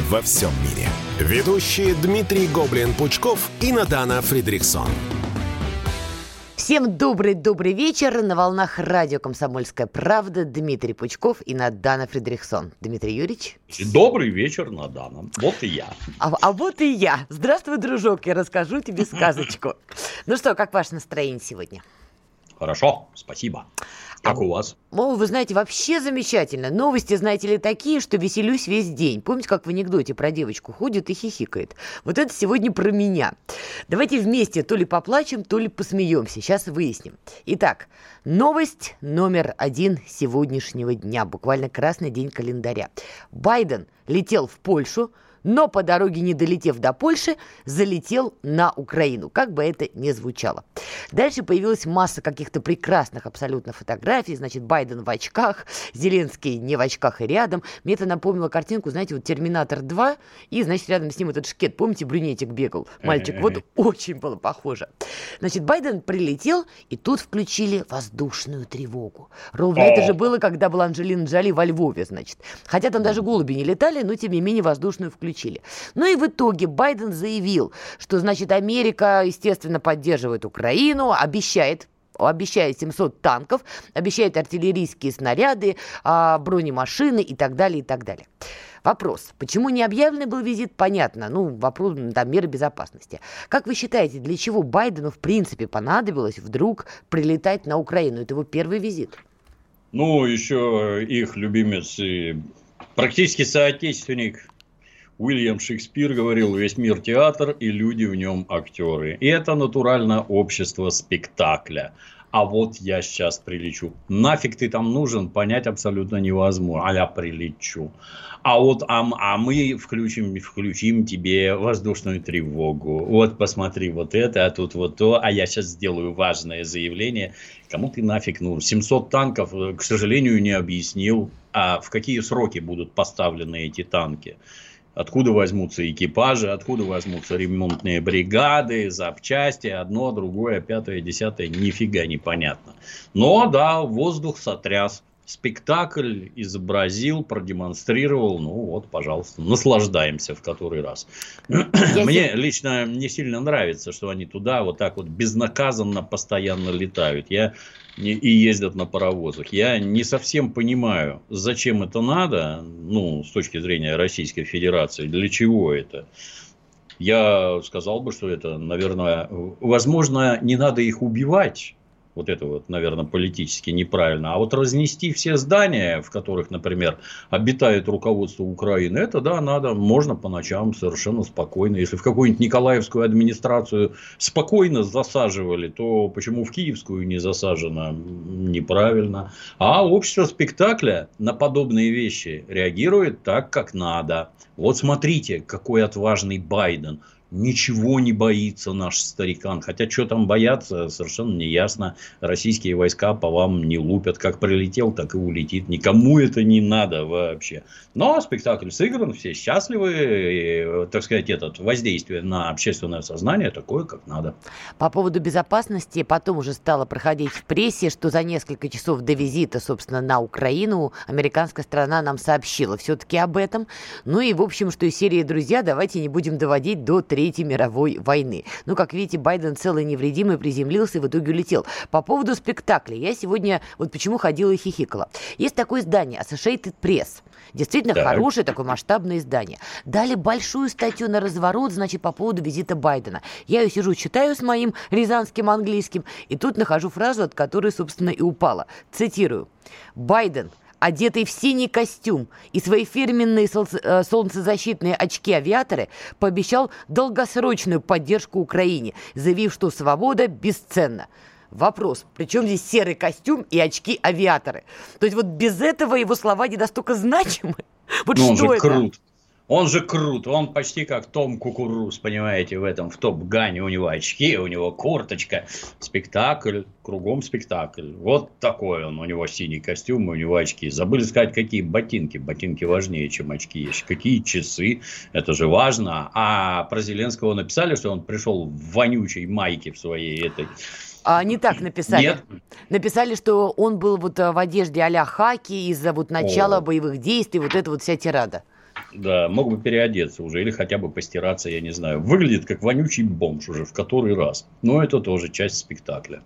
во всем мире. Ведущие Дмитрий Гоблин-Пучков и Натана Фридриксон. Всем добрый-добрый вечер. На волнах радио «Комсомольская правда» Дмитрий Пучков и Надана Фридрихсон. Дмитрий Юрьевич. Добрый вечер, Надана. Вот и я. А, а вот и я. Здравствуй, дружок. Я расскажу тебе сказочку. Ну что, как ваше настроение сегодня? Хорошо, спасибо. Как у вас? О, вы знаете, вообще замечательно. Новости, знаете ли, такие, что веселюсь весь день. Помните, как в анекдоте про девочку ходит и хихикает? Вот это сегодня про меня. Давайте вместе то ли поплачем, то ли посмеемся. Сейчас выясним. Итак, новость номер один сегодняшнего дня. Буквально красный день календаря. Байден летел в Польшу, но по дороге, не долетев до Польши, залетел на Украину, как бы это ни звучало. Дальше появилась масса каких-то прекрасных абсолютно фотографий, значит, Байден в очках, Зеленский не в очках и рядом. Мне это напомнило картинку, знаете, вот «Терминатор 2», и, значит, рядом с ним этот шкет, помните, брюнетик бегал, мальчик, вот очень было похоже. Значит, Байден прилетел, и тут включили воздушную тревогу. Ровно это же было, когда была Анджелина Джоли во Львове, значит. Хотя там даже голуби не летали, но, тем не менее, воздушную включили исключили. Ну и в итоге Байден заявил, что, значит, Америка, естественно, поддерживает Украину, обещает обещает 700 танков, обещает артиллерийские снаряды, а, бронемашины и так далее, и так далее. Вопрос, почему не объявленный был визит, понятно, ну, вопрос, там, меры безопасности. Как вы считаете, для чего Байдену, в принципе, понадобилось вдруг прилетать на Украину? Это его первый визит. Ну, еще их любимец и практически соотечественник Уильям Шекспир говорил, весь мир театр и люди в нем актеры. И это натурально общество спектакля. А вот я сейчас прилечу. Нафиг ты там нужен, понять абсолютно невозможно. А я прилечу. А вот а, а мы включим, включим тебе воздушную тревогу. Вот посмотри вот это, а тут вот то. А я сейчас сделаю важное заявление. Кому ты нафиг нужен? 700 танков, э, к сожалению, не объяснил. А в какие сроки будут поставлены эти танки? Откуда возьмутся экипажи, откуда возьмутся ремонтные бригады, запчасти, одно, другое, пятое, десятое, нифига непонятно. Но да, воздух сотряс спектакль изобразил, продемонстрировал, ну вот, пожалуйста, наслаждаемся в который раз. Мне лично не сильно нравится, что они туда вот так вот безнаказанно постоянно летают. Я и ездят на паровозах. Я не совсем понимаю, зачем это надо, ну, с точки зрения Российской Федерации, для чего это. Я сказал бы, что это, наверное, возможно, не надо их убивать, вот это вот, наверное, политически неправильно. А вот разнести все здания, в которых, например, обитает руководство Украины, это да, надо, можно по ночам совершенно спокойно. Если в какую-нибудь Николаевскую администрацию спокойно засаживали, то почему в Киевскую не засажено? Неправильно. А общество спектакля на подобные вещи реагирует так, как надо. Вот смотрите, какой отважный Байден ничего не боится наш старикан. Хотя, что там бояться, совершенно не ясно. Российские войска по вам не лупят. Как прилетел, так и улетит. Никому это не надо вообще. Но спектакль сыгран, все счастливы. И, так сказать, этот воздействие на общественное сознание такое, как надо. По поводу безопасности, потом уже стало проходить в прессе, что за несколько часов до визита, собственно, на Украину американская страна нам сообщила все-таки об этом. Ну и, в общем, что из серии «Друзья» давайте не будем доводить до 3 Третьей мировой войны. Ну, как видите, Байден целый невредимый приземлился и в итоге улетел. По поводу спектакля. Я сегодня вот почему ходила и хихикала. Есть такое издание Associated Press. Действительно так. хорошее такое масштабное издание. Дали большую статью на разворот, значит, по поводу визита Байдена. Я ее сижу, читаю с моим рязанским английским, и тут нахожу фразу, от которой, собственно, и упала. Цитирую. Байден одетый в синий костюм и свои фирменные э, солнцезащитные очки-авиаторы, пообещал долгосрочную поддержку Украине, заявив, что свобода бесценна. Вопрос, причем здесь серый костюм и очки-авиаторы? То есть вот без этого его слова не настолько значимы? Вот ну, что он же это? крут. Он же крут, он почти как Том Кукуруз, понимаете, в этом, в Топ-Гане. У него очки, у него курточка, спектакль, кругом спектакль. Вот такой он, у него синий костюм, у него очки. Забыли сказать, какие ботинки. Ботинки важнее, чем очки. Есть. Какие часы, это же важно. А про Зеленского написали, что он пришел в вонючей майке в своей этой а, не так написали. Нет. Написали, что он был вот э, в одежде а-ля хаки из-за вот начала О. боевых действий, вот это вот вся тирада. Да, мог бы переодеться уже или хотя бы постираться, я не знаю. Выглядит как вонючий бомж уже в который раз. Но это тоже часть спектакля.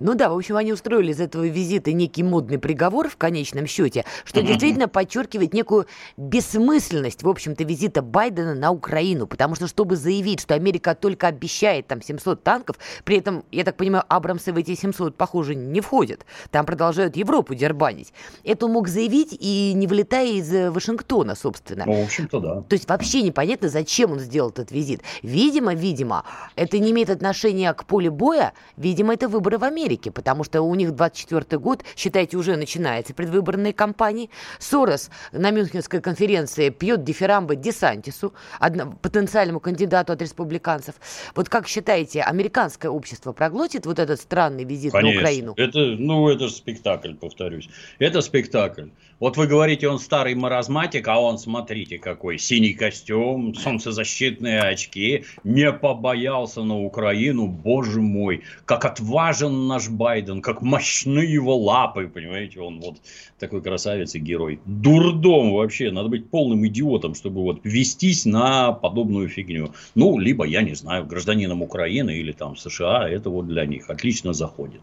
Ну да, в общем, они устроили из этого визита некий модный приговор в конечном счете, что действительно подчеркивает некую бессмысленность, в общем-то, визита Байдена на Украину. Потому что, чтобы заявить, что Америка только обещает там 700 танков, при этом, я так понимаю, Абрамсы в эти 700, похоже, не входят. Там продолжают Европу дербанить. Это он мог заявить и не вылетая из э, Вашингтона, собственно. Ну, в общем-то, да. То есть вообще непонятно, зачем он сделал этот визит. Видимо, видимо, это не имеет отношения к полю боя, видимо, это выборы в Америке. Америки, потому что у них 24 год, считайте, уже начинается предвыборные кампании. Сорос на Мюнхенской конференции пьет дифирамбы Десантису, одно, потенциальному кандидату от республиканцев. Вот как считаете, американское общество проглотит вот этот странный визит Конечно. на Украину? Это, ну, это же спектакль, повторюсь. Это спектакль. Вот вы говорите, он старый маразматик, а он, смотрите, какой. Синий костюм, солнцезащитные очки. Не побоялся на Украину, боже мой. Как отважен наш Байден, как мощны его лапы, понимаете. Он вот такой красавец и герой. Дурдом вообще. Надо быть полным идиотом, чтобы вот вестись на подобную фигню. Ну, либо, я не знаю, гражданином Украины или там США, это вот для них отлично заходит.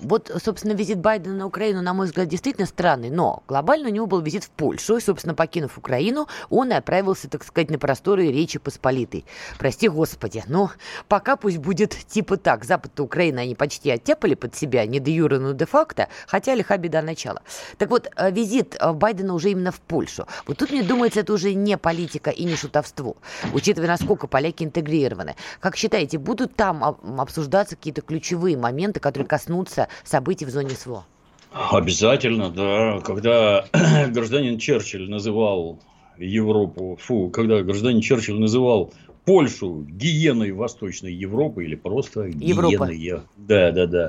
Вот, собственно, визит Байдена на Украину, на мой взгляд, действительно странный, но глобально у него был визит в Польшу, и, собственно, покинув Украину, он отправился, так сказать, на просторы Речи Посполитой. Прости господи, но пока пусть будет типа так. Запад-то Украины они почти оттяпали под себя, не де юре, но де-факто, хотя лиха беда начала. Так вот, э, визит э, Байдена уже именно в Польшу. Вот тут, мне думается, это уже не политика и не шутовство, учитывая, насколько поляки интегрированы. Как считаете, будут там об- обсуждаться какие-то ключевые моменты, которые коснутся событий в зоне СВО? Обязательно, да. Когда гражданин Черчилль называл Европу, фу, когда гражданин Черчилль называл Польшу гиеной Восточной Европы или просто Европа. гиеной, да, да, да,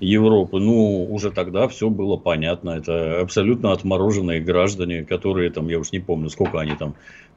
Европы, ну, уже тогда все было понятно. Это абсолютно отмороженные граждане, которые там, я уж не помню, сколько они там,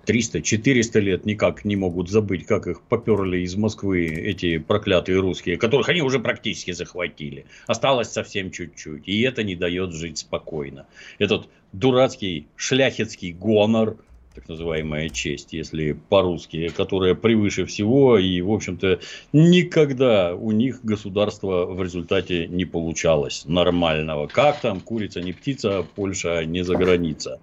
300-400 лет никак не могут забыть, как их поперли из Москвы эти проклятые русские, которых они уже практически захватили. Осталось совсем чуть-чуть. И это не дает жить спокойно. Этот дурацкий шляхетский гонор, так называемая честь, если по-русски, которая превыше всего, и, в общем-то, никогда у них государство в результате не получалось нормального. Как там, курица не птица, а Польша не за граница.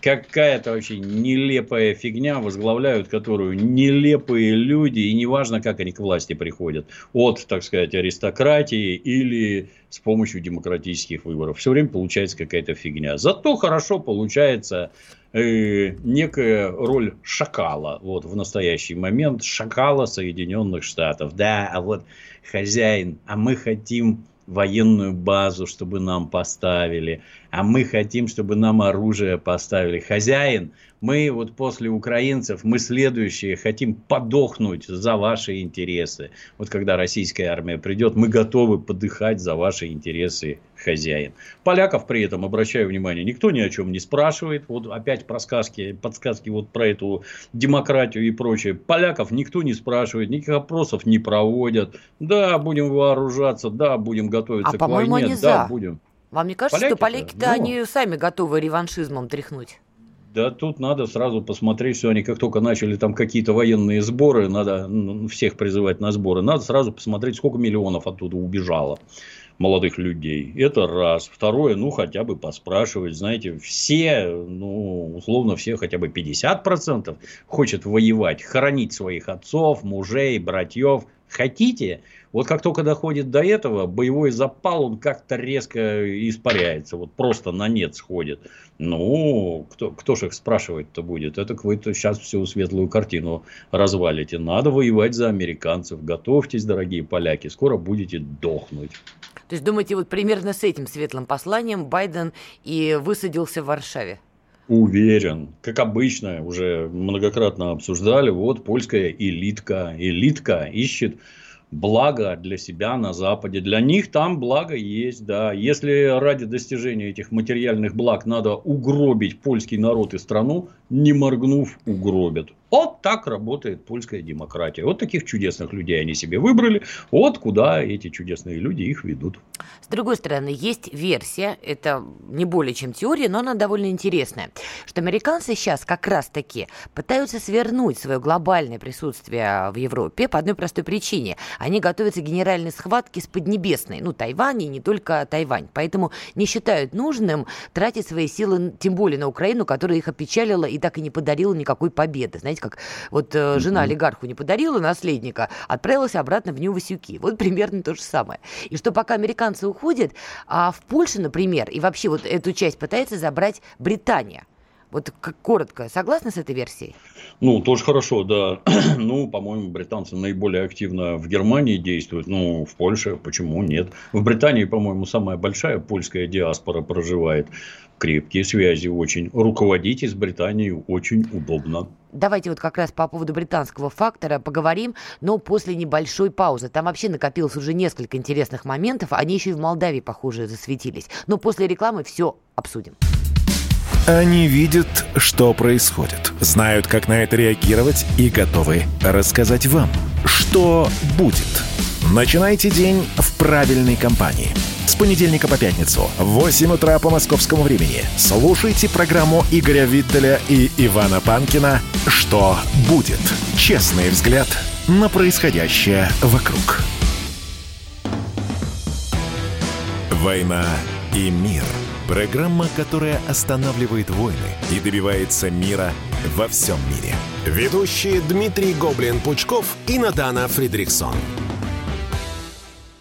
Какая-то вообще нелепая фигня, возглавляют которую нелепые люди, и неважно, как они к власти приходят, от, так сказать, аристократии или с помощью демократических выборов. Все время получается какая-то фигня. Зато хорошо получается э, некая роль шакала вот, в настоящий момент. Шакала Соединенных Штатов. Да, а вот хозяин, а мы хотим военную базу, чтобы нам поставили, а мы хотим, чтобы нам оружие поставили. Хозяин, мы вот после украинцев, мы следующие хотим подохнуть за ваши интересы. Вот когда российская армия придет, мы готовы подыхать за ваши интересы, хозяин. Поляков при этом, обращаю внимание, никто ни о чем не спрашивает. Вот опять про сказки, подсказки вот про эту демократию и прочее. Поляков никто не спрашивает, никаких опросов не проводят. Да, будем вооружаться, да, будем готовиться А, к войне, да, за. будем. Вам не кажется, что Поляки-то? поляки-то Ну. они сами готовы реваншизмом тряхнуть? Да тут надо сразу посмотреть, что они как только начали там какие-то военные сборы, надо всех призывать на сборы, надо сразу посмотреть, сколько миллионов оттуда убежало молодых людей. Это раз. Второе, ну, хотя бы поспрашивать. Знаете, все, ну, условно, все хотя бы 50% хочет воевать, хоронить своих отцов, мужей, братьев. Хотите? Вот как только доходит до этого, боевой запал, он как-то резко испаряется. Вот просто на нет сходит. Ну, кто, кто же их спрашивать-то будет? Это вы-то сейчас всю светлую картину развалите. Надо воевать за американцев. Готовьтесь, дорогие поляки, скоро будете дохнуть. То есть, думаете, вот примерно с этим светлым посланием Байден и высадился в Варшаве? Уверен. Как обычно, уже многократно обсуждали, вот польская элитка. Элитка ищет благо для себя на Западе. Для них там благо есть, да. Если ради достижения этих материальных благ надо угробить польский народ и страну, не моргнув, угробят. Вот так работает польская демократия. Вот таких чудесных людей они себе выбрали. Вот куда эти чудесные люди их ведут. С другой стороны, есть версия, это не более чем теория, но она довольно интересная, что американцы сейчас как раз-таки пытаются свернуть свое глобальное присутствие в Европе по одной простой причине. Они готовятся к генеральной схватке с Поднебесной, ну, Тайвань и не только Тайвань. Поэтому не считают нужным тратить свои силы, тем более на Украину, которая их опечалила и так и не подарила никакой победы. Знаете, как вот э, жена олигарху не подарила наследника, отправилась обратно в Нью-Васюки. Вот примерно то же самое. И что пока американцы уходят, а в Польше, например, и вообще вот эту часть пытается забрать Британия. Вот как коротко, согласны с этой версией? Ну, тоже хорошо, да. ну, по-моему, британцы наиболее активно в Германии действуют. Ну, в Польше почему нет? В Британии, по-моему, самая большая польская диаспора проживает. Крепкие связи очень. Руководить из Британии очень удобно. Давайте вот как раз по поводу британского фактора поговорим, но после небольшой паузы. Там вообще накопилось уже несколько интересных моментов. Они еще и в Молдавии, похоже, засветились. Но после рекламы все обсудим. Они видят, что происходит, знают, как на это реагировать и готовы рассказать вам, что будет. Начинайте день в правильной компании. С понедельника по пятницу в 8 утра по московскому времени слушайте программу Игоря Виттеля и Ивана Панкина «Что будет?» Честный взгляд на происходящее вокруг. «Война и мир» – Программа, которая останавливает войны и добивается мира во всем мире. Ведущие Дмитрий Гоблин-Пучков и Натана Фридриксон.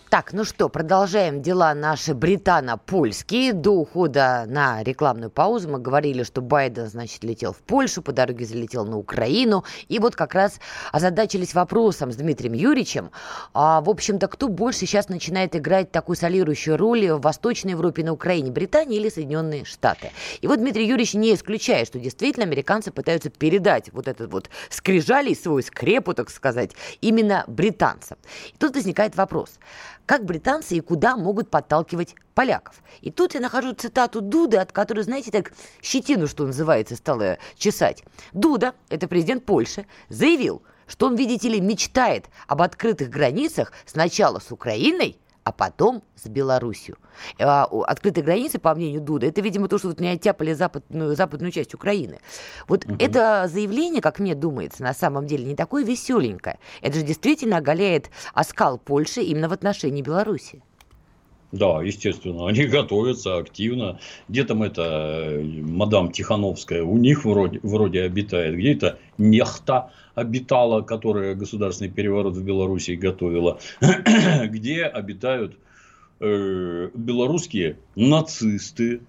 Так, ну что, продолжаем дела наши британо-польские. До ухода на рекламную паузу мы говорили, что Байден, значит, летел в Польшу, по дороге залетел на Украину. И вот как раз озадачились вопросом с Дмитрием Юрьевичем. А, в общем-то, кто больше сейчас начинает играть такую солирующую роль в Восточной Европе на Украине, Британия или Соединенные Штаты? И вот Дмитрий Юрьевич не исключает, что действительно американцы пытаются передать вот этот вот скрижалей, свою скрепу, так сказать, именно британцам. И тут возникает вопрос – как британцы и куда могут подталкивать поляков. И тут я нахожу цитату Дуды, от которой, знаете, так щетину, что называется, стала чесать. Дуда, это президент Польши, заявил, что он, видите ли, мечтает об открытых границах сначала с Украиной, а потом с Белоруссией. А, открытые границы, по мнению Дуда, это, видимо, то, что вот не оттяпали западную, западную часть Украины. Вот угу. это заявление, как мне думается, на самом деле не такое веселенькое. Это же действительно оголяет оскал Польши именно в отношении Беларуси. Да, естественно, они готовятся активно. Где там это мадам Тихановская, у них вроде, вроде обитает, где это нехта обитала, которая государственный переворот в Белоруссии готовила, где обитают э, белорусские нацисты,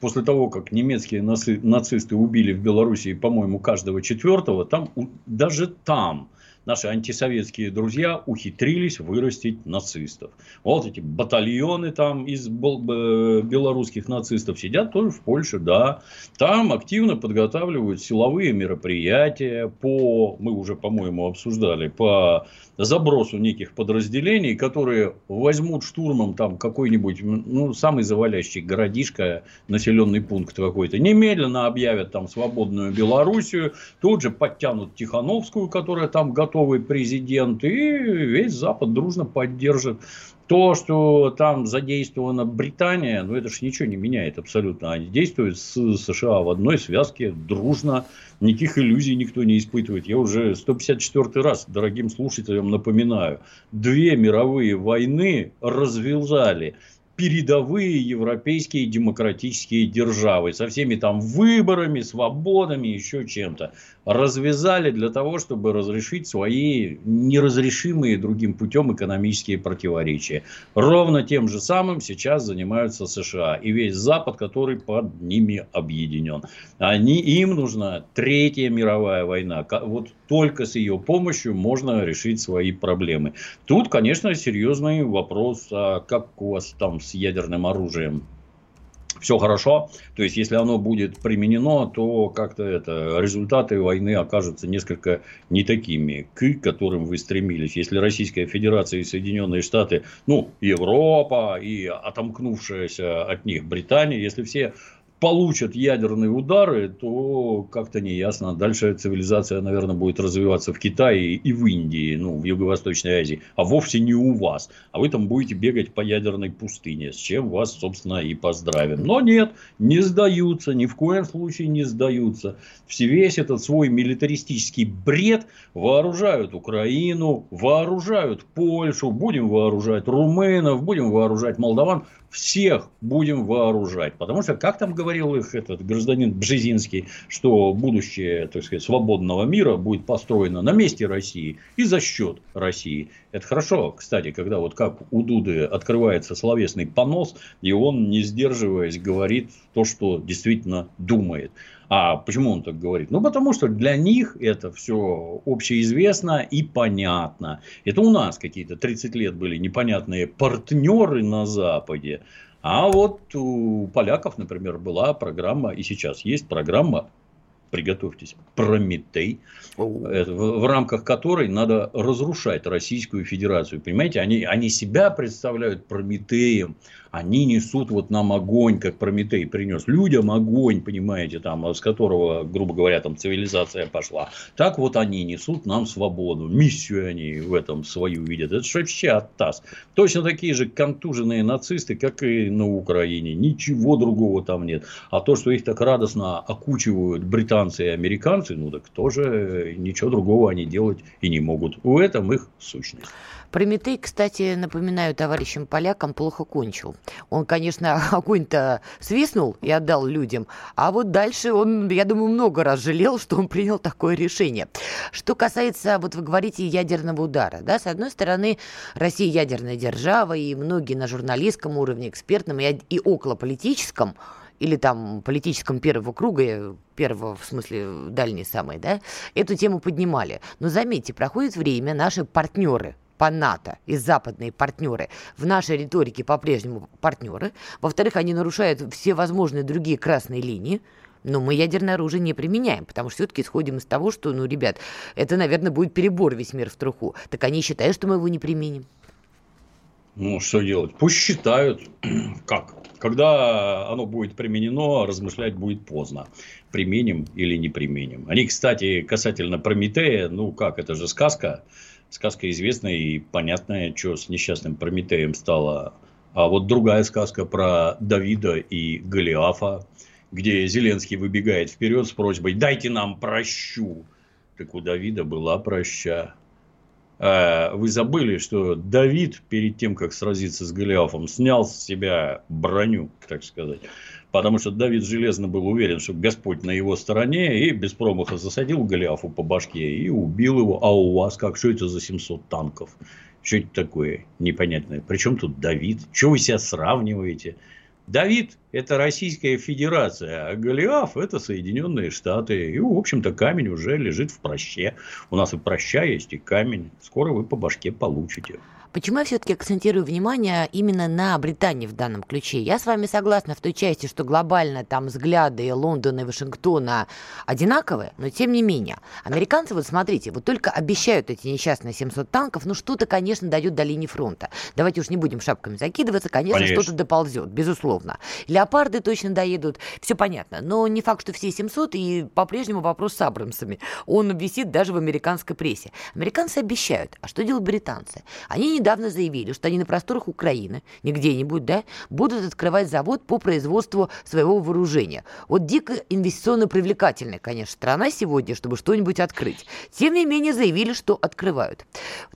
после того, как немецкие нацисты убили в Белоруссии, по-моему, каждого четвертого, там даже там наши антисоветские друзья ухитрились вырастить нацистов. Вот эти батальоны там из белорусских нацистов сидят тоже в Польше, да. Там активно подготавливают силовые мероприятия по, мы уже, по-моему, обсуждали, по забросу неких подразделений, которые возьмут штурмом там какой-нибудь, ну, самый завалящий городишко, населенный пункт какой-то, немедленно объявят там свободную Белоруссию, тут же подтянут Тихановскую, которая там готовый президент, и весь Запад дружно поддержит. То, что там задействована Британия, ну это же ничего не меняет абсолютно. Они действуют с США в одной связке, дружно, никаких иллюзий никто не испытывает. Я уже 154 раз дорогим слушателям напоминаю. Две мировые войны развязали передовые европейские демократические державы со всеми там выборами, свободами, еще чем-то. Развязали для того, чтобы разрешить свои неразрешимые другим путем экономические противоречия. Ровно тем же самым сейчас занимаются США и весь Запад, который под ними объединен. Они, им нужна Третья мировая война. Вот только с ее помощью можно решить свои проблемы. Тут, конечно, серьезный вопрос, а как у вас там с ядерным оружием все хорошо. То есть, если оно будет применено, то как-то это результаты войны окажутся несколько не такими, к которым вы стремились. Если Российская Федерация и Соединенные Штаты, ну, Европа и отомкнувшаяся от них Британия, если все получат ядерные удары, то как-то не ясно. Дальше цивилизация, наверное, будет развиваться в Китае и в Индии, ну, в Юго-Восточной Азии, а вовсе не у вас. А вы там будете бегать по ядерной пустыне, с чем вас, собственно, и поздравим. Но нет, не сдаются, ни в коем случае не сдаются. Все весь этот свой милитаристический бред вооружают Украину, вооружают Польшу, будем вооружать румынов, будем вооружать молдаван всех будем вооружать. Потому что, как там говорил их этот гражданин Бжезинский, что будущее, так сказать, свободного мира будет построено на месте России и за счет России. Это хорошо, кстати, когда вот как у Дуды открывается словесный понос, и он, не сдерживаясь, говорит то, что действительно думает. А почему он так говорит? Ну, потому что для них это все общеизвестно и понятно. Это у нас какие-то 30 лет были непонятные партнеры на Западе. А вот у поляков, например, была программа, и сейчас есть программа приготовьтесь, Прометей, в, в рамках которой надо разрушать Российскую Федерацию. Понимаете, они, они себя представляют Прометеем, они несут вот нам огонь, как Прометей принес людям огонь, понимаете, там, с которого, грубо говоря, там цивилизация пошла. Так вот они несут нам свободу, миссию они в этом свою видят. Это же вообще оттас. Точно такие же контуженные нацисты, как и на Украине. Ничего другого там нет. А то, что их так радостно окучивают британцы и американцы, ну так тоже ничего другого они делать и не могут. В этом их сущность. Прометей, кстати, напоминаю товарищам полякам, плохо кончил. Он, конечно, огонь-то свистнул и отдал людям, а вот дальше он, я думаю, много раз жалел, что он принял такое решение. Что касается, вот вы говорите, ядерного удара, да, с одной стороны, Россия ядерная держава, и многие на журналистском уровне, экспертном и, и околополитическом или там политическом первого круга, первого, в смысле, дальней самой, да, эту тему поднимали. Но заметьте, проходит время, наши партнеры, по НАТО и западные партнеры в нашей риторике по-прежнему партнеры. Во-вторых, они нарушают все возможные другие красные линии. Но мы ядерное оружие не применяем, потому что все-таки исходим из того, что, ну, ребят, это, наверное, будет перебор весь мир в труху. Так они считают, что мы его не применим. Ну, что делать? Пусть считают. Как? Когда оно будет применено, размышлять будет поздно. Применим или не применим. Они, кстати, касательно Прометея, ну как, это же сказка сказка известная и понятная, что с несчастным Прометеем стало. А вот другая сказка про Давида и Голиафа, где Зеленский выбегает вперед с просьбой «дайте нам прощу». Так у Давида была проща. А вы забыли, что Давид перед тем, как сразиться с Голиафом, снял с себя броню, так сказать. Потому что Давид Железно был уверен, что Господь на его стороне, и без промаха засадил Голиафу по башке и убил его. А у вас как? Что это за 700 танков? Что это такое непонятное? Причем тут Давид? Что вы себя сравниваете? Давид – это Российская Федерация, а Голиаф – это Соединенные Штаты. И, в общем-то, камень уже лежит в проще. У нас и проща есть, и камень. Скоро вы по башке получите. Почему я все-таки акцентирую внимание именно на Британии в данном ключе? Я с вами согласна в той части, что глобально там взгляды Лондона и Вашингтона одинаковые, но тем не менее. Американцы, вот смотрите, вот только обещают эти несчастные 700 танков, ну что-то, конечно, дают до линии фронта. Давайте уж не будем шапками закидываться, конечно, конечно. что-то доползет, безусловно. Леопарды точно доедут, все понятно. Но не факт, что все 700, и по-прежнему вопрос с Абрамсами. Он висит даже в американской прессе. Американцы обещают, а что делают британцы? Они не недавно заявили, что они на просторах Украины, не где-нибудь, да, будут открывать завод по производству своего вооружения. Вот дико инвестиционно привлекательная, конечно, страна сегодня, чтобы что-нибудь открыть. Тем не менее заявили, что открывают.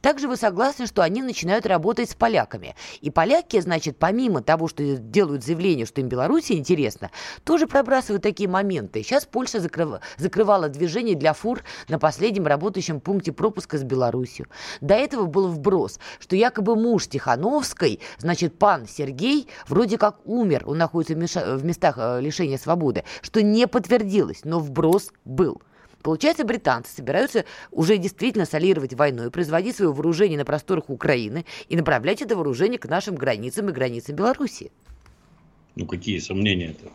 Также вы согласны, что они начинают работать с поляками. И поляки, значит, помимо того, что делают заявление, что им Беларусь интересно, тоже пробрасывают такие моменты. Сейчас Польша закрыв... закрывала движение для фур на последнем работающем пункте пропуска с Беларусью. До этого был вброс, что якобы муж Тихановской, значит, пан Сергей, вроде как умер, он находится в местах э, лишения свободы, что не подтвердилось, но вброс был. Получается, британцы собираются уже действительно солировать войну и производить свое вооружение на просторах Украины и направлять это вооружение к нашим границам и границам Беларуси. Ну, какие сомнения-то?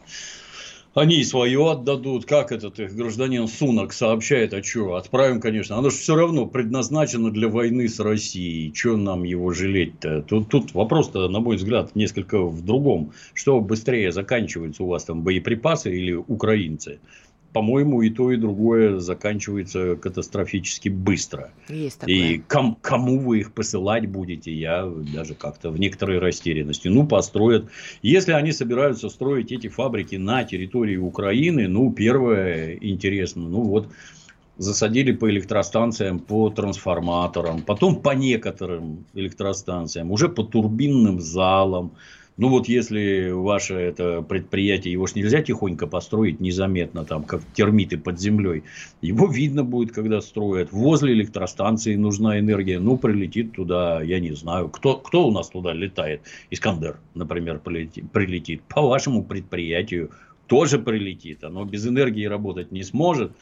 Они свое отдадут, как этот их гражданин Сунок сообщает, а что, отправим, конечно. Оно же все равно предназначено для войны с Россией. Что нам его жалеть-то? Тут, тут вопрос-то, на мой взгляд, несколько в другом. Что быстрее заканчивается у вас там боеприпасы или украинцы? По-моему, и то, и другое заканчивается катастрофически быстро. Есть такое. И ком- кому вы их посылать будете, я даже как-то в некоторой растерянности. Ну, построят. Если они собираются строить эти фабрики на территории Украины, ну, первое интересно, ну, вот засадили по электростанциям, по трансформаторам, потом по некоторым электростанциям, уже по турбинным залам, ну вот если ваше это предприятие, его ж нельзя тихонько построить незаметно, там, как термиты под землей. Его видно будет, когда строят. Возле электростанции нужна энергия. Ну, прилетит туда, я не знаю. Кто, кто у нас туда летает? Искандер, например, прилетит. По вашему предприятию тоже прилетит. Оно без энергии работать не сможет.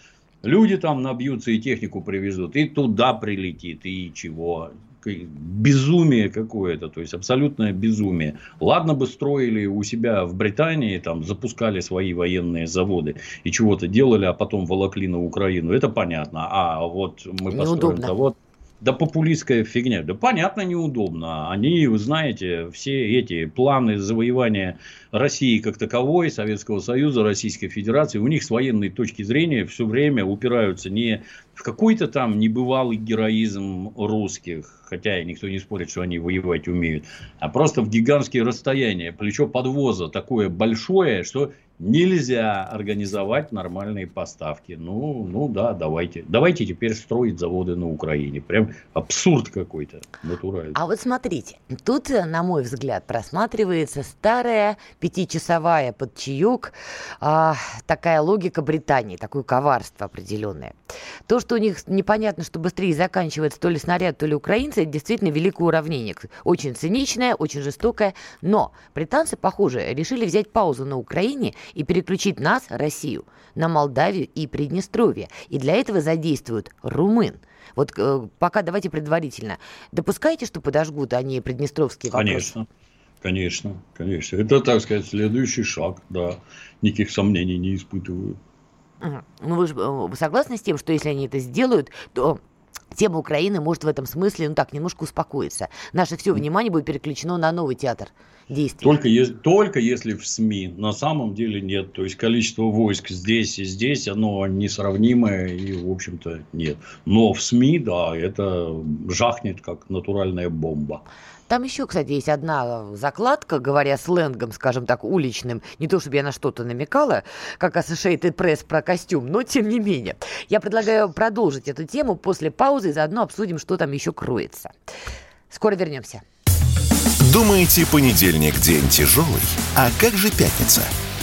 Люди там набьются и технику привезут, и туда прилетит, и чего безумие какое-то, то есть абсолютное безумие. Ладно бы строили у себя в Британии, там запускали свои военные заводы и чего-то делали, а потом волокли на Украину, это понятно. А вот мы построим Неудобно. завод, да популистская фигня. Да понятно, неудобно. Они, вы знаете, все эти планы завоевания России как таковой, Советского Союза, Российской Федерации, у них с военной точки зрения все время упираются не в какой-то там небывалый героизм русских, хотя и никто не спорит, что они воевать умеют, а просто в гигантские расстояния. Плечо подвоза такое большое, что нельзя организовать нормальные поставки. Ну, ну да, давайте. Давайте теперь строить заводы на Украине. Прям абсурд какой-то натуральный. А вот смотрите, тут, на мой взгляд, просматривается старая пятичасовая под чаек а, такая логика Британии, такое коварство определенное. То, что у них непонятно, что быстрее заканчивается то ли снаряд, то ли украинцы, это действительно великое уравнение. Очень циничное, очень жестокое. Но британцы, похоже, решили взять паузу на Украине и переключить нас, Россию, на Молдавию и Приднестровье. И для этого задействуют румын. Вот э, пока давайте предварительно. Допускаете, что подожгут они приднестровские вопросы? Конечно. Конечно, конечно. Это, так сказать, следующий шаг, да. Никаких сомнений не испытываю. Ну, вы же э, согласны с тем, что если они это сделают, то тема Украины может в этом смысле, ну так, немножко успокоиться. Наше все внимание будет переключено на новый театр действий. Только, если, только если в СМИ. На самом деле нет. То есть количество войск здесь и здесь, оно несравнимое и, в общем-то, нет. Но в СМИ, да, это жахнет как натуральная бомба. Там еще, кстати, есть одна закладка, говоря сленгом, скажем так, уличным. Не то, чтобы я на что-то намекала, как Associated Press про костюм, но тем не менее. Я предлагаю продолжить эту тему после паузы и заодно обсудим, что там еще кроется. Скоро вернемся. Думаете, понедельник день тяжелый? А как же пятница?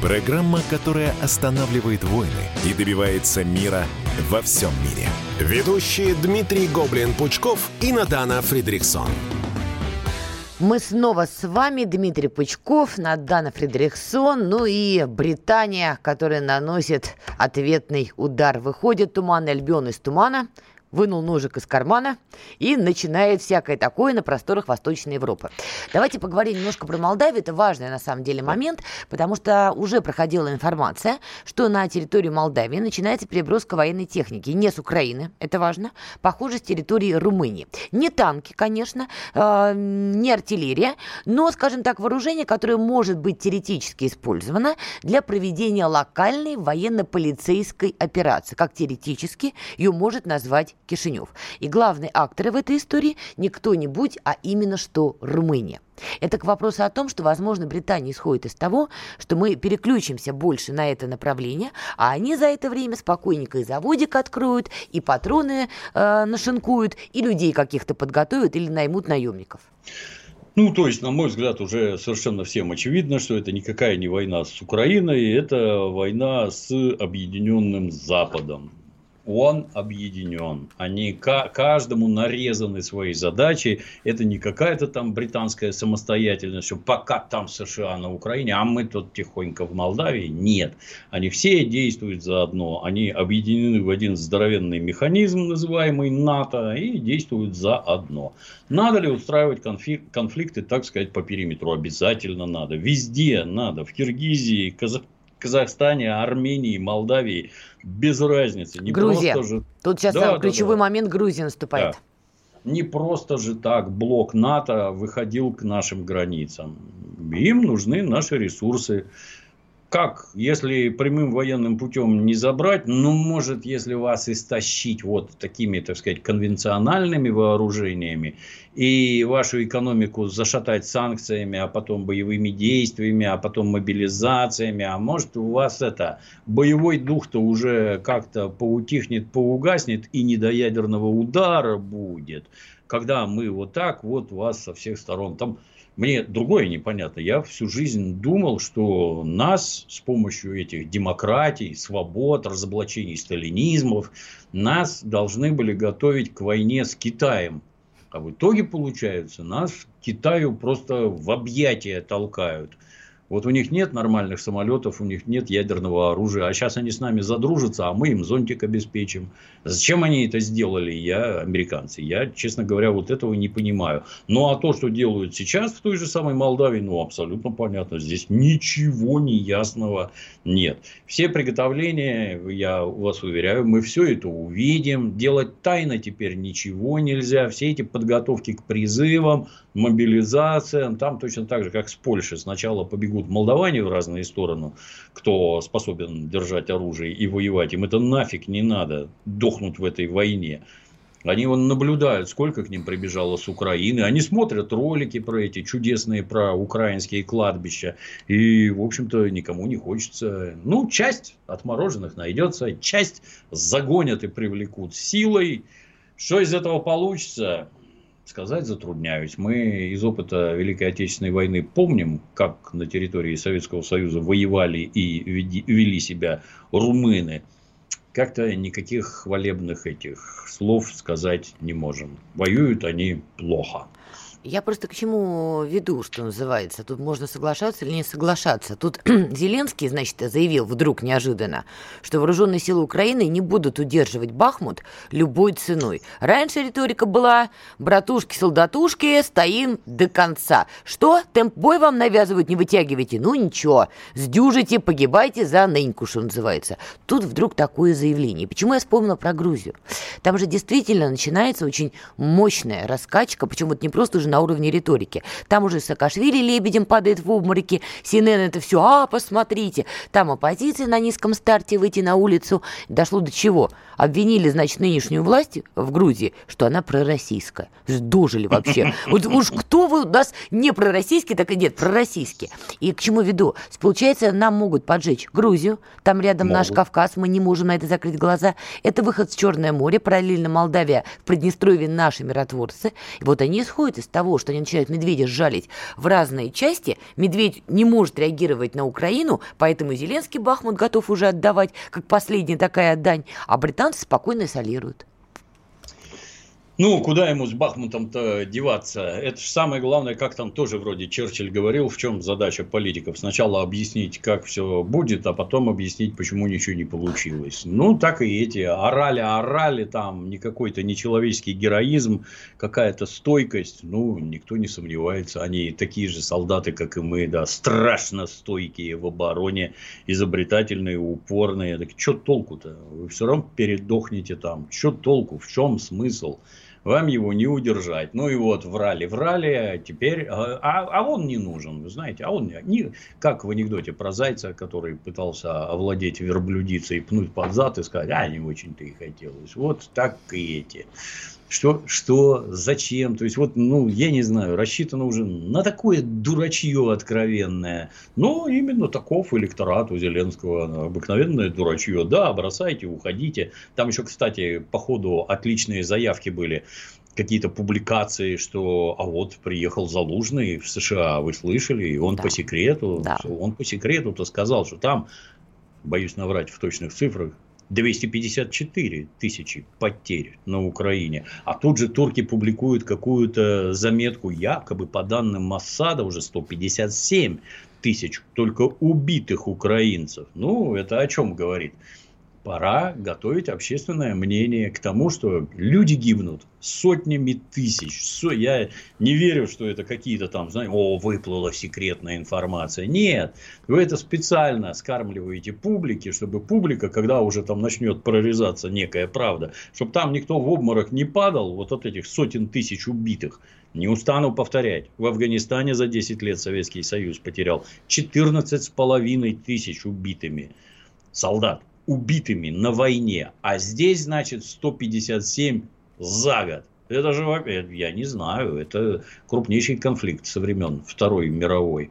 Программа, которая останавливает войны и добивается мира во всем мире. Ведущие Дмитрий Гоблин-Пучков и Надана Фридриксон. Мы снова с вами, Дмитрий Пучков, Надана Фридрихсон, ну и Британия, которая наносит ответный удар. Выходит туманный Альбион из тумана, вынул ножик из кармана и начинает всякое такое на просторах Восточной Европы. Давайте поговорим немножко про Молдавию. Это важный на самом деле момент, потому что уже проходила информация, что на территории Молдавии начинается переброска военной техники. Не с Украины, это важно, похоже, с территории Румынии. Не танки, конечно, э, не артиллерия, но, скажем так, вооружение, которое может быть теоретически использовано для проведения локальной военно-полицейской операции. Как теоретически ее может назвать Кишинев. И главные акторы в этой истории не кто-нибудь, а именно что Румыния. Это к вопросу о том, что, возможно, Британия исходит из того, что мы переключимся больше на это направление, а они за это время спокойненько и заводик откроют, и патроны э, нашинкуют, и людей каких-то подготовят или наймут наемников. Ну, то есть, на мой взгляд, уже совершенно всем очевидно, что это никакая не война с Украиной, это война с объединенным Западом. Он объединен. Они каждому нарезаны свои задачи. Это не какая-то там британская самостоятельность, что пока там США на Украине, а мы тут тихонько в Молдавии. Нет. Они все действуют заодно. Они объединены в один здоровенный механизм, называемый НАТО, и действуют заодно. Надо ли устраивать конфликты, так сказать, по периметру? Обязательно надо. Везде надо. В Киргизии, Казахстане Казахстане, Армении, Молдавии, без разницы. Не Грузия. Просто же... Тут сейчас да, ключевой да. момент Грузии наступает. Да. Не просто же так блок НАТО выходил к нашим границам. Им нужны наши ресурсы как, если прямым военным путем не забрать, ну, может, если вас истощить вот такими, так сказать, конвенциональными вооружениями и вашу экономику зашатать санкциями, а потом боевыми действиями, а потом мобилизациями, а может, у вас это, боевой дух-то уже как-то поутихнет, поугаснет и не до ядерного удара будет, когда мы вот так вот вас со всех сторон там мне другое непонятно. Я всю жизнь думал, что нас с помощью этих демократий, свобод, разоблачений сталинизмов, нас должны были готовить к войне с Китаем. А в итоге, получается, нас Китаю просто в объятия толкают – вот у них нет нормальных самолетов, у них нет ядерного оружия, а сейчас они с нами задружатся, а мы им зонтик обеспечим. Зачем они это сделали, я, американцы? Я, честно говоря, вот этого не понимаю. Ну, а то, что делают сейчас в той же самой Молдавии, ну, абсолютно понятно. Здесь ничего неясного нет. Все приготовления, я вас уверяю, мы все это увидим. Делать тайно теперь ничего нельзя. Все эти подготовки к призывам, мобилизациям, там точно так же, как с Польшей. Сначала побегут бегут молдаване в разные стороны, кто способен держать оружие и воевать, им это нафиг не надо, дохнуть в этой войне. Они вон наблюдают, сколько к ним прибежало с Украины. Они смотрят ролики про эти чудесные, про украинские кладбища. И, в общем-то, никому не хочется. Ну, часть отмороженных найдется, часть загонят и привлекут силой. Что из этого получится? Сказать затрудняюсь. Мы из опыта Великой Отечественной войны помним, как на территории Советского Союза воевали и вели себя румыны. Как-то никаких хвалебных этих слов сказать не можем. Воюют они плохо. Я просто к чему веду, что называется. Тут можно соглашаться или не соглашаться. Тут Зеленский, значит, заявил вдруг неожиданно, что вооруженные силы Украины не будут удерживать Бахмут любой ценой. Раньше риторика была «братушки-солдатушки, стоим до конца». Что? Темп бой вам навязывают, не вытягивайте? Ну ничего, сдюжите, погибайте за ныньку, что называется. Тут вдруг такое заявление. Почему я вспомнила про Грузию? Там же действительно начинается очень мощная раскачка, причем вот не просто уже на уровне риторики. Там уже Саакашвили лебедем падает в обмороки, Синен это все, а, посмотрите. Там оппозиция на низком старте выйти на улицу. Дошло до чего? Обвинили, значит, нынешнюю власть в Грузии, что она пророссийская. Дожили вообще. Вот уж кто вы у нас не пророссийский, так и нет, пророссийский. И к чему веду? Получается, нам могут поджечь Грузию, там рядом могут. наш Кавказ, мы не можем на это закрыть глаза. Это выход с Черное море, параллельно Молдавия, в Приднестровье наши миротворцы. И вот они исходят из того, что они начинают медведя сжалить в разные части, медведь не может реагировать на Украину, поэтому Зеленский Бахмут готов уже отдавать, как последняя такая дань, а британцы спокойно солируют. Ну, куда ему с Бахмутом-то деваться? Это же самое главное, как там тоже вроде Черчилль говорил, в чем задача политиков. Сначала объяснить, как все будет, а потом объяснить, почему ничего не получилось. Ну, так и эти орали, орали, там, не какой-то нечеловеческий героизм, какая-то стойкость. Ну, никто не сомневается, они такие же солдаты, как и мы, да, страшно стойкие в обороне, изобретательные, упорные. Так что толку-то? Вы все равно передохнете там. Что толку? В чем смысл? Вам его не удержать. Ну и вот врали, врали, а теперь, а, а, а он не нужен, вы знаете, а он не, как в анекдоте про зайца, который пытался овладеть верблюдицей, пнуть под зад и сказать, а не очень-то и хотелось. Вот так и эти. Что, что, зачем? То есть, вот, ну, я не знаю, рассчитано уже на такое дурачье откровенное. Но именно таков электорат у Зеленского. Обыкновенное дурачье. Да, бросайте, уходите. Там еще, кстати, по ходу отличные заявки были какие-то публикации, что а вот приехал Залужный в США, вы слышали, и он да. по секрету, да. он по секрету-то сказал, что там, боюсь наврать в точных цифрах, 254 тысячи потерь на Украине. А тут же турки публикуют какую-то заметку, якобы по данным Моссада уже 157 тысяч только убитых украинцев. Ну, это о чем говорит? Пора готовить общественное мнение к тому, что люди гибнут сотнями тысяч. Я не верю, что это какие-то там, знаете, о, выплыла секретная информация. Нет, вы это специально скармливаете публике, чтобы публика, когда уже там начнет прорезаться некая правда, чтобы там никто в обморок не падал, вот от этих сотен тысяч убитых. Не устану повторять. В Афганистане за 10 лет Советский Союз потерял 14,5 тысяч убитыми солдат убитыми на войне, а здесь, значит, 157 за год. Это же, я не знаю, это крупнейший конфликт со времен Второй мировой.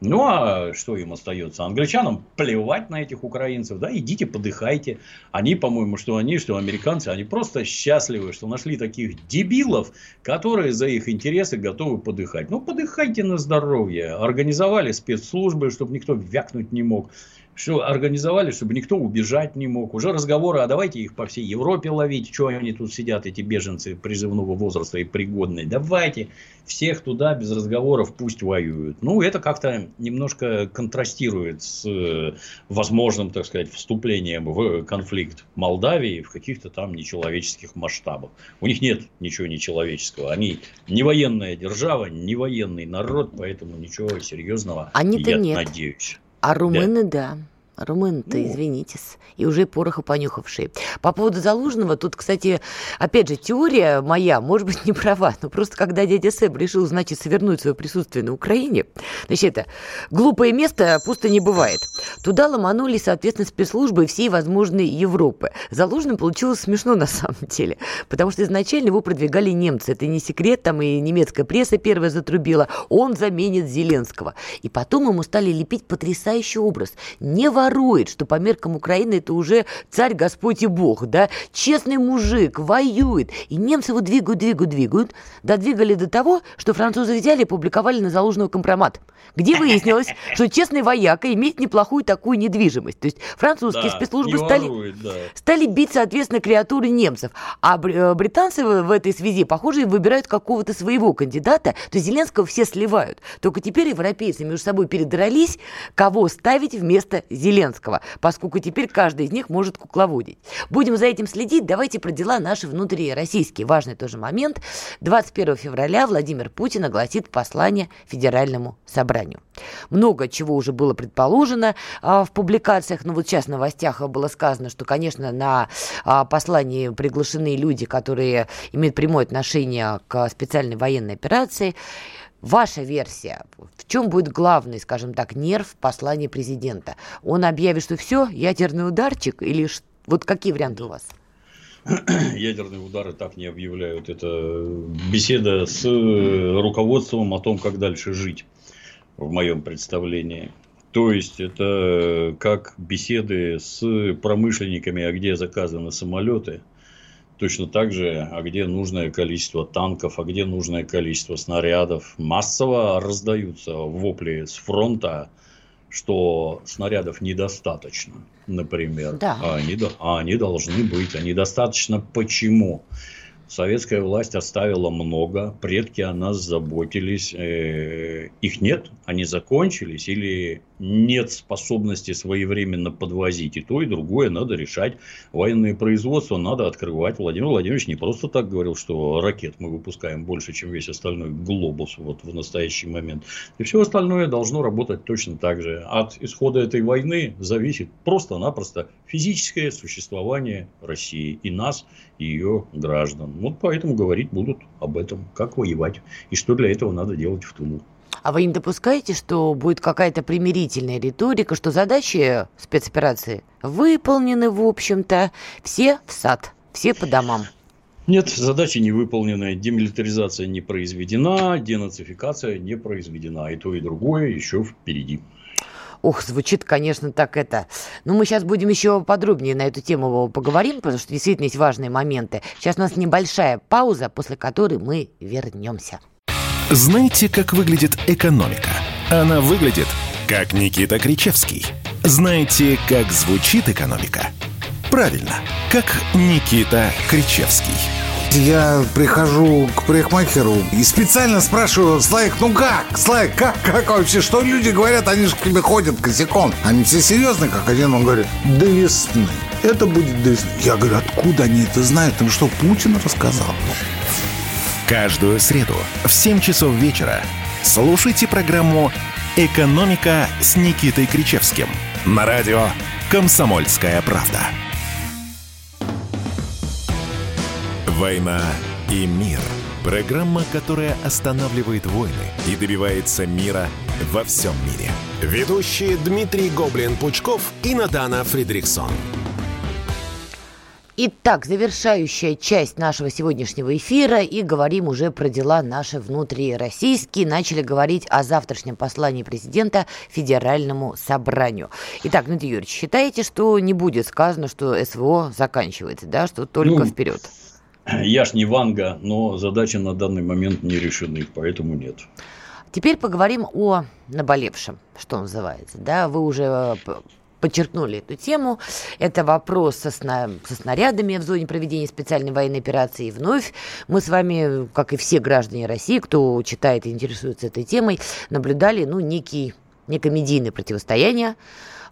Ну, а что им остается? Англичанам плевать на этих украинцев, да, идите подыхайте. Они, по-моему, что они, что американцы, они просто счастливы, что нашли таких дебилов, которые за их интересы готовы подыхать. Ну, подыхайте на здоровье. Организовали спецслужбы, чтобы никто вякнуть не мог что организовали, чтобы никто убежать не мог. Уже разговоры, а давайте их по всей Европе ловить, что они тут сидят, эти беженцы призывного возраста и пригодные. Давайте всех туда без разговоров пусть воюют. Ну, это как-то немножко контрастирует с э, возможным, так сказать, вступлением в конфликт Молдавии в каких-то там нечеловеческих масштабах. У них нет ничего нечеловеческого. Они не военная держава, не военный народ, поэтому ничего серьезного, Они-то я нет. надеюсь. А румыны, да. Румыны-то, Ну. извинитесь, и уже пороху понюхавшие. По поводу Залужного, тут, кстати, опять же, теория моя, может быть, не права, но просто когда дядя Сэб решил, значит, свернуть свое присутствие на Украине, значит, это глупое место пусто не бывает. Туда ломанулись, соответственно, спецслужбы всей возможной Европы. Залужным получилось смешно на самом деле, потому что изначально его продвигали немцы. Это не секрет, там и немецкая пресса первая затрубила. Он заменит Зеленского. И потом ему стали лепить потрясающий образ. Не ворует, что по меркам Украины это уже царь, Господь и Бог, да? Честный мужик, воюет. И немцы его двигают, двигают, двигают. Додвигали до того, что французы взяли и публиковали на Залужного компромат, где выяснилось, что честный вояка имеет неплохую такую недвижимость. То есть французские Да, спецслужбы стали ворует, да. стали бить, соответственно, креатуры немцев. А э, британцы в в этой связи, похоже, выбирают какого-то своего кандидата. То есть Зеленского все сливают. Только теперь европейцы между собой передрались, кого ставить вместо Зеленского, поскольку теперь каждый из них может кукловодить. Будем за этим следить. Давайте про дела наши внутрироссийские. Важный тоже момент. 21 февраля Владимир Путин огласит послание Федеральному собранию. Много чего уже было предположено а, в публикациях, но вот сейчас в новостях было сказано, что, конечно, на а, послании приглашены люди, которые имеют прямое отношение к специальной военной операции. Ваша версия, в чем будет главный, скажем так, нерв послания президента? Он объявит, что все, ядерный ударчик, или вот какие варианты у вас? Ядерные удары так не объявляют. Это беседа с э, руководством о том, как дальше жить, в моем представлении. То есть, это как беседы с промышленниками, а где заказаны самолеты. Точно так же, а где нужное количество танков, а где нужное количество снарядов. Массово раздаются вопли с фронта, что снарядов недостаточно, например. Да. А они, а они должны быть. А недостаточно почему? Советская власть оставила много, предки о нас заботились. э, их нет, они закончились или нет способности своевременно подвозить. И то, и другое надо решать. Военное производство надо открывать. Владимир Владимирович не просто так говорил, что ракет мы выпускаем больше, чем весь остальной глобус вот в настоящий момент. И все остальное должно работать точно так же. От исхода этой войны зависит просто-напросто физическое существование России и нас, ее граждан. Вот поэтому говорить будут об этом, как воевать и что для этого надо делать в тылу. А вы не допускаете, что будет какая-то примирительная риторика, что задачи спецоперации выполнены, в общем-то, все в сад, все по домам? Нет, задача не выполнена, демилитаризация не произведена, денацификация не произведена. И то, и другое еще впереди. Ух, звучит, конечно, так это. Ну, мы сейчас будем еще подробнее на эту тему поговорим, потому что действительно есть важные моменты. Сейчас у нас небольшая пауза, после которой мы вернемся. Знаете, как выглядит экономика? Она выглядит, как Никита Кричевский. Знаете, как звучит экономика? Правильно, как Никита Кричевский. Я прихожу к парикмахеру и специально спрашиваю, Слайк, ну как? Слайк, как, как вообще? Что люди говорят? Они же к тебе ходят косяком. Они все серьезные, как один. Он говорит, до весны. Это будет до весны. Я говорю, откуда они это знают? Им что, Путин рассказал? Каждую среду в 7 часов вечера слушайте программу «Экономика» с Никитой Кричевским на радио «Комсомольская правда». «Война и мир» – программа, которая останавливает войны и добивается мира во всем мире. Ведущие Дмитрий Гоблин-Пучков и Надана Фридриксон. Итак, завершающая часть нашего сегодняшнего эфира, и говорим уже про дела наши внутрироссийские. Начали говорить о завтрашнем послании президента Федеральному собранию. Итак, Дмитрий Юрьевич, считаете, что не будет сказано, что СВО заканчивается, да, что только ну, вперед? Я ж не Ванга, но задачи на данный момент не решены, поэтому нет. Теперь поговорим о наболевшем, что называется. Да, вы уже э, подчеркнули эту тему. Это вопрос со, сна... со снарядами в зоне проведения специальной военной операции. И вновь мы с вами, как и все граждане России, кто читает и интересуется этой темой, наблюдали ну, некий, некое медийное противостояние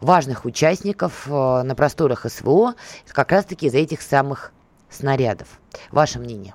важных участников э, на просторах СВО как раз-таки из-за этих самых снарядов. Ваше мнение?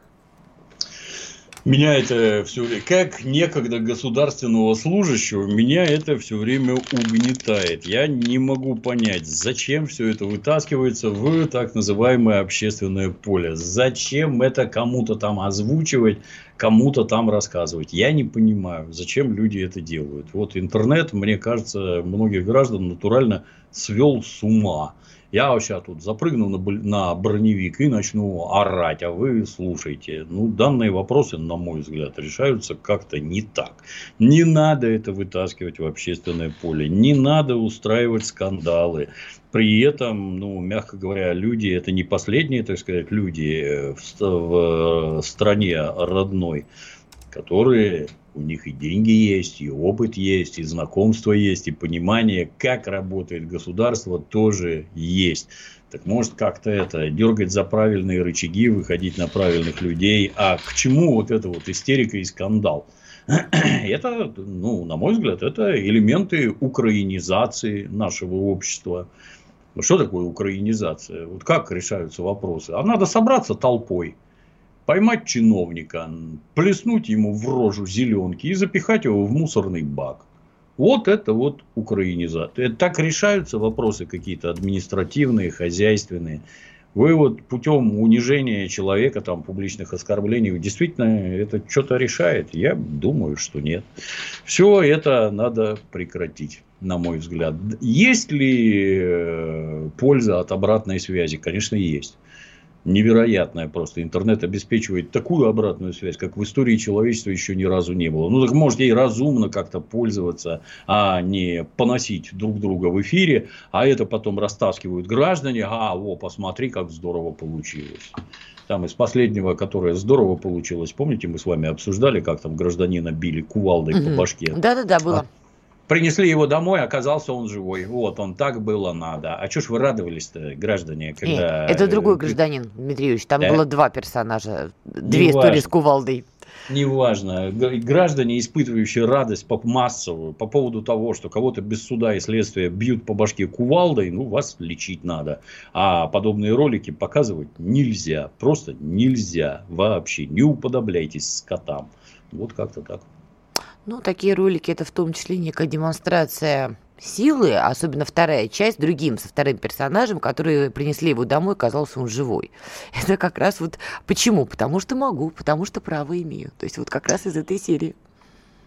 Меня это все время, как некогда государственного служащего, меня это все время угнетает. Я не могу понять, зачем все это вытаскивается в так называемое общественное поле. Зачем это кому-то там озвучивать, кому-то там рассказывать. Я не понимаю, зачем люди это делают. Вот интернет, мне кажется, многих граждан натурально свел с ума. Я сейчас тут запрыгну на, на броневик и начну орать, а вы слушайте. Ну, данные вопросы, на мой взгляд, решаются как-то не так. Не надо это вытаскивать в общественное поле. Не надо устраивать скандалы. При этом, ну, мягко говоря, люди, это не последние, так сказать, люди э, в, в э, стране родной, которые у них и деньги есть, и опыт есть, и знакомство есть, и понимание, как работает государство, тоже есть. Так может как-то это, дергать за правильные рычаги, выходить на правильных людей. А к чему вот эта вот истерика и скандал? Это, ну, на мой взгляд, это элементы украинизации нашего общества. Что такое украинизация? Вот как решаются вопросы? А надо собраться толпой – поймать чиновника, плеснуть ему в рожу зеленки и запихать его в мусорный бак. Вот это вот украинизация. Это так решаются вопросы какие-то административные, хозяйственные. Вы вот путем унижения человека, там, публичных оскорблений, действительно это что-то решает? Я думаю, что нет. Все это надо прекратить, на мой взгляд. Есть ли э, польза от обратной связи? Конечно, есть невероятная просто. Интернет обеспечивает такую обратную связь, как в истории человечества еще ни разу не было. Ну, так можете и разумно как-то пользоваться, а не поносить друг друга в эфире, а это потом растаскивают граждане. А, о, посмотри, как здорово получилось. Там из последнего, которое здорово получилось, помните, мы с вами обсуждали, как там гражданина били кувалдой угу. по башке. Да-да-да, было. А, Принесли его домой, оказался он живой. Вот, он так было надо. А что ж вы радовались-то, граждане, когда... Нет, это другой гражданин, Дмитрий Юрьевич. Там да? было два персонажа, две Не истории важно. с кувалдой. Неважно. Граждане, испытывающие радость по массовую по поводу того, что кого-то без суда и следствия бьют по башке кувалдой, ну, вас лечить надо. А подобные ролики показывать нельзя. Просто нельзя вообще. Не уподобляйтесь скотам. Вот как-то так. Ну, такие ролики это в том числе некая демонстрация силы, особенно вторая часть, другим, со вторым персонажем, которые принесли его домой, казался он живой. Это как раз вот почему? Потому что могу, потому что право имею. То есть вот как раз из этой серии.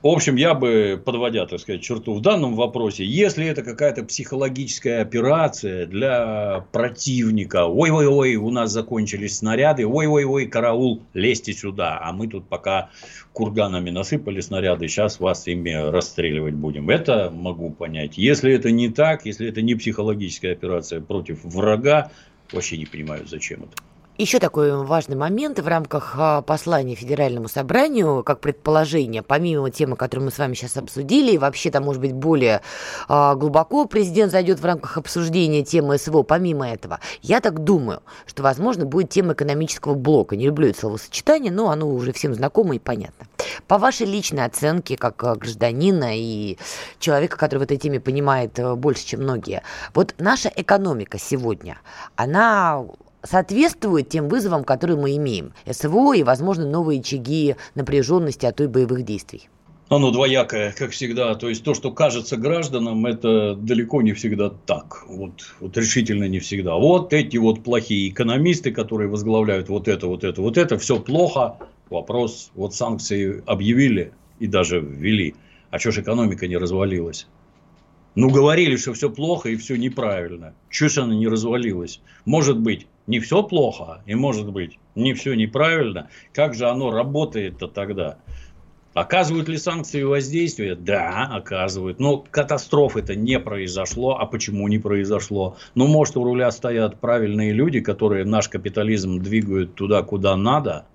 В общем, я бы, подводя, так сказать, черту в данном вопросе, если это какая-то психологическая операция для противника, ой-ой-ой, у нас закончились снаряды, ой-ой-ой, караул, лезьте сюда, а мы тут пока курганами насыпали снаряды, сейчас вас ими расстреливать будем. Это могу понять. Если это не так, если это не психологическая операция против врага, вообще не понимаю, зачем это. Еще такой важный момент в рамках а, послания Федеральному собранию, как предположение, помимо темы, которую мы с вами сейчас обсудили, и вообще там, может быть, более а, глубоко президент зайдет в рамках обсуждения темы СВО, помимо этого, я так думаю, что, возможно, будет тема экономического блока. Не люблю это словосочетание, но оно уже всем знакомо и понятно. По вашей личной оценке, как а, гражданина и человека, который в этой теме понимает больше, чем многие, вот наша экономика сегодня, она соответствует тем вызовам, которые мы имеем. СВО и, возможно, новые очаги напряженности, а то и боевых действий. Оно двоякое, как всегда. То есть, то, что кажется гражданам, это далеко не всегда так. Вот, вот решительно не всегда. Вот эти вот плохие экономисты, которые возглавляют вот это, вот это, вот это, все плохо. Вопрос, вот санкции объявили и даже ввели. А что ж экономика не развалилась? Ну, говорили, что все плохо и все неправильно. Чего же она не развалилась? Может быть, не все плохо, и может быть, не все неправильно. Как же оно работает-то тогда? Оказывают ли санкции воздействие? Да, оказывают. Но катастрофы-то не произошло. А почему не произошло? Ну, может, у руля стоят правильные люди, которые наш капитализм двигают туда, куда надо,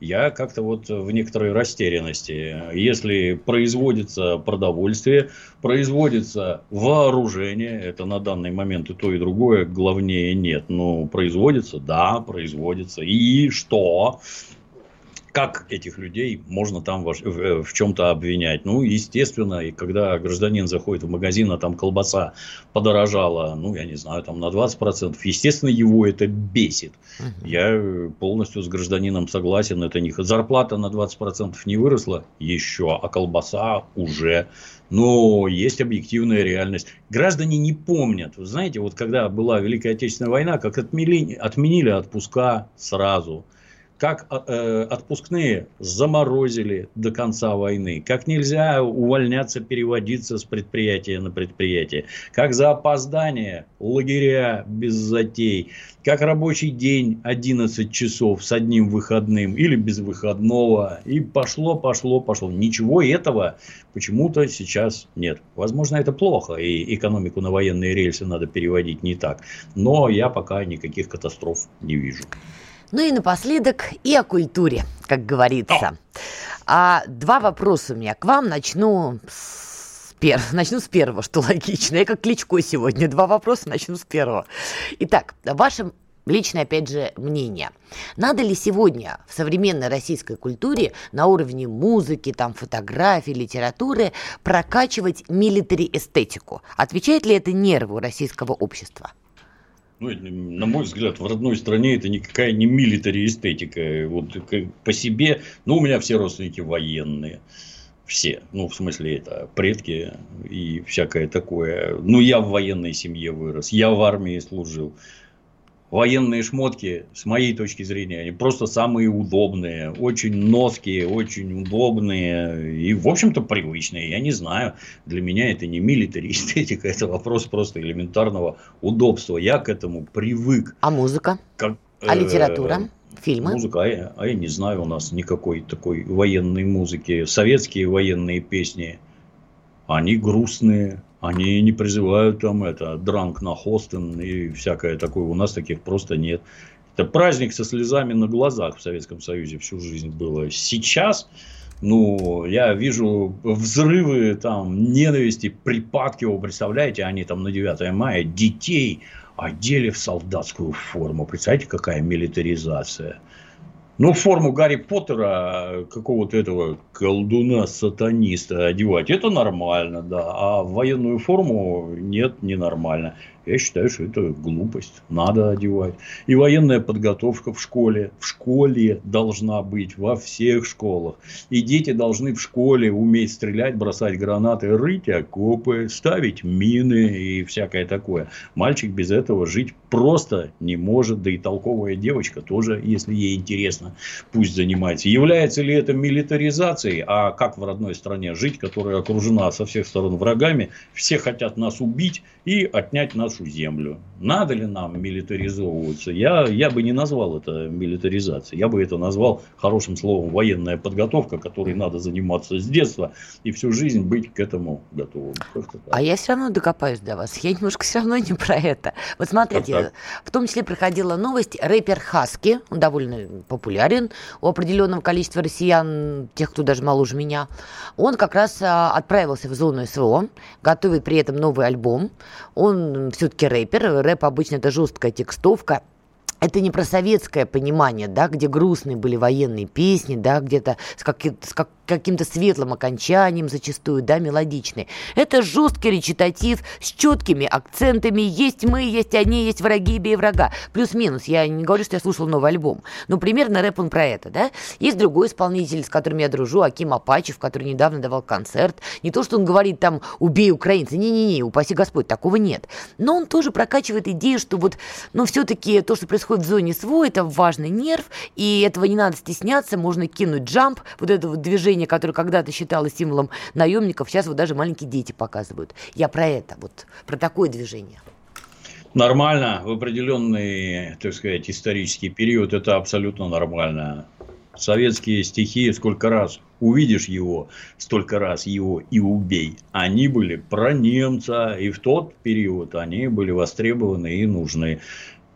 я как-то вот в некоторой растерянности. Если производится продовольствие, производится вооружение, это на данный момент и то, и другое, главнее нет. Ну, производится, да, производится. И что? Как этих людей можно там в, в, в чем-то обвинять? Ну, естественно, и когда гражданин заходит в магазин, а там колбаса подорожала, ну, я не знаю, там на 20%, естественно, его это бесит. Угу. Я полностью с гражданином согласен, это не зарплата на 20% не выросла еще, а колбаса уже но есть объективная реальность. Граждане не помнят. Вы знаете, вот когда была Великая Отечественная война, как отменили, отменили отпуска сразу – как э, отпускные заморозили до конца войны, как нельзя увольняться, переводиться с предприятия на предприятие, как за опоздание лагеря без затей, как рабочий день 11 часов с одним выходным или без выходного, и пошло, пошло, пошло. Ничего этого почему-то сейчас нет. Возможно, это плохо, и экономику на военные рельсы надо переводить не так, но я пока никаких катастроф не вижу. Ну и напоследок и о культуре, как говорится. А, два вопроса у меня к вам. Начну с, пер... начну с первого, что логично. Я как Кличко сегодня. Два вопроса, начну с первого. Итак, ваше личное, опять же, мнение. Надо ли сегодня в современной российской культуре на уровне музыки, там, фотографии, литературы прокачивать милитари эстетику? Отвечает ли это нерву российского общества? Ну, на мой взгляд, в родной стране это никакая не милитари эстетика. Вот по себе, ну, у меня все родственники военные. Все. Ну, в смысле, это предки и всякое такое. Ну, я в военной семье вырос. Я в армии служил военные шмотки, с моей точки зрения, они просто самые удобные, очень ноские, очень удобные и, в общем-то, привычные. Я не знаю, для меня это не милитари эстетика, это вопрос просто элементарного удобства. Я к этому привык. А музыка? Как, а э, литература? Фильмы? Музыка, а я, а я не знаю у нас никакой такой военной музыки. Советские военные песни, они грустные, они не призывают там это, дранк на хостен и всякое такое. У нас таких просто нет. Это праздник со слезами на глазах в Советском Союзе всю жизнь было. Сейчас, ну, я вижу взрывы там ненависти, припадки, вы представляете, они там на 9 мая детей одели в солдатскую форму. Представляете, какая милитаризация. Ну, форму Гарри Поттера, какого-то этого колдуна-сатаниста одевать, это нормально, да. А военную форму нет, ненормально. Я считаю, что это глупость. Надо одевать. И военная подготовка в школе. В школе должна быть. Во всех школах. И дети должны в школе уметь стрелять, бросать гранаты, рыть окопы, ставить мины и всякое такое. Мальчик без этого жить просто не может. Да и толковая девочка тоже, если ей интересно, пусть занимается. Является ли это милитаризацией? А как в родной стране жить, которая окружена со всех сторон врагами? Все хотят нас убить и отнять нашу нашу землю. Надо ли нам милитаризовываться? Я, я бы не назвал это милитаризацией. Я бы это назвал хорошим словом военная подготовка, которой надо заниматься с детства и всю жизнь быть к этому готовым. А я все равно докопаюсь до вас. Я немножко все равно не про это. Вот смотрите, так, так. в том числе проходила новость. Рэпер Хаски, он довольно популярен у определенного количества россиян, тех, кто даже моложе меня. Он как раз а, отправился в зону СВО, готовит при этом новый альбом. Он все-таки рэпер, рэп обычно это жесткая текстовка, это не про советское понимание, да, где грустные были военные песни, да, где-то с, как, с как, каким-то светлым окончанием зачастую, да, мелодичный. Это жесткий речитатив с четкими акцентами. Есть мы, есть они, есть враги, бей врага. Плюс-минус. Я не говорю, что я слушал новый альбом. Но примерно рэп он про это, да. Есть другой исполнитель, с которым я дружу, Аким Апачев, который недавно давал концерт. Не то, что он говорит там «убей украинца». Не-не-не, упаси Господь, такого нет. Но он тоже прокачивает идею, что вот, ну, все-таки то, что происходит в зоне СВО, это важный нерв, и этого не надо стесняться, можно кинуть джамп, вот это вот движение движение, которое когда-то считалось символом наемников, сейчас вот даже маленькие дети показывают. Я про это, вот про такое движение. Нормально, в определенный, так сказать, исторический период это абсолютно нормально. Советские стихи, сколько раз увидишь его, столько раз его и убей. Они были про немца, и в тот период они были востребованы и нужны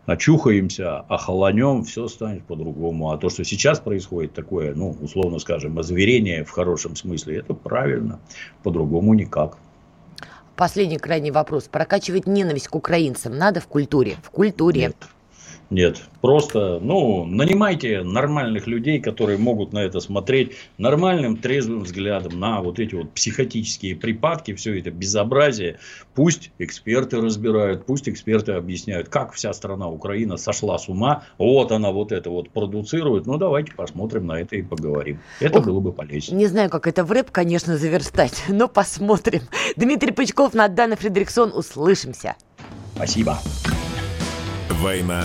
очухаемся, охолонем, все станет по-другому. А то, что сейчас происходит такое, ну, условно скажем, озверение в хорошем смысле, это правильно. По-другому никак. Последний крайний вопрос. Прокачивать ненависть к украинцам надо в культуре? В культуре. Нет. Нет, просто, ну, нанимайте нормальных людей, которые могут на это смотреть нормальным, трезвым взглядом на вот эти вот психотические припадки, все это безобразие. Пусть эксперты разбирают, пусть эксперты объясняют, как вся страна Украина сошла с ума, вот она вот это вот продуцирует. Ну, давайте посмотрим на это и поговорим. Это Ох, было бы полезно. Не знаю, как это в рэп, конечно, заверстать, но посмотрим. Дмитрий Пучков, Надана Фредериксон, услышимся. Спасибо. Война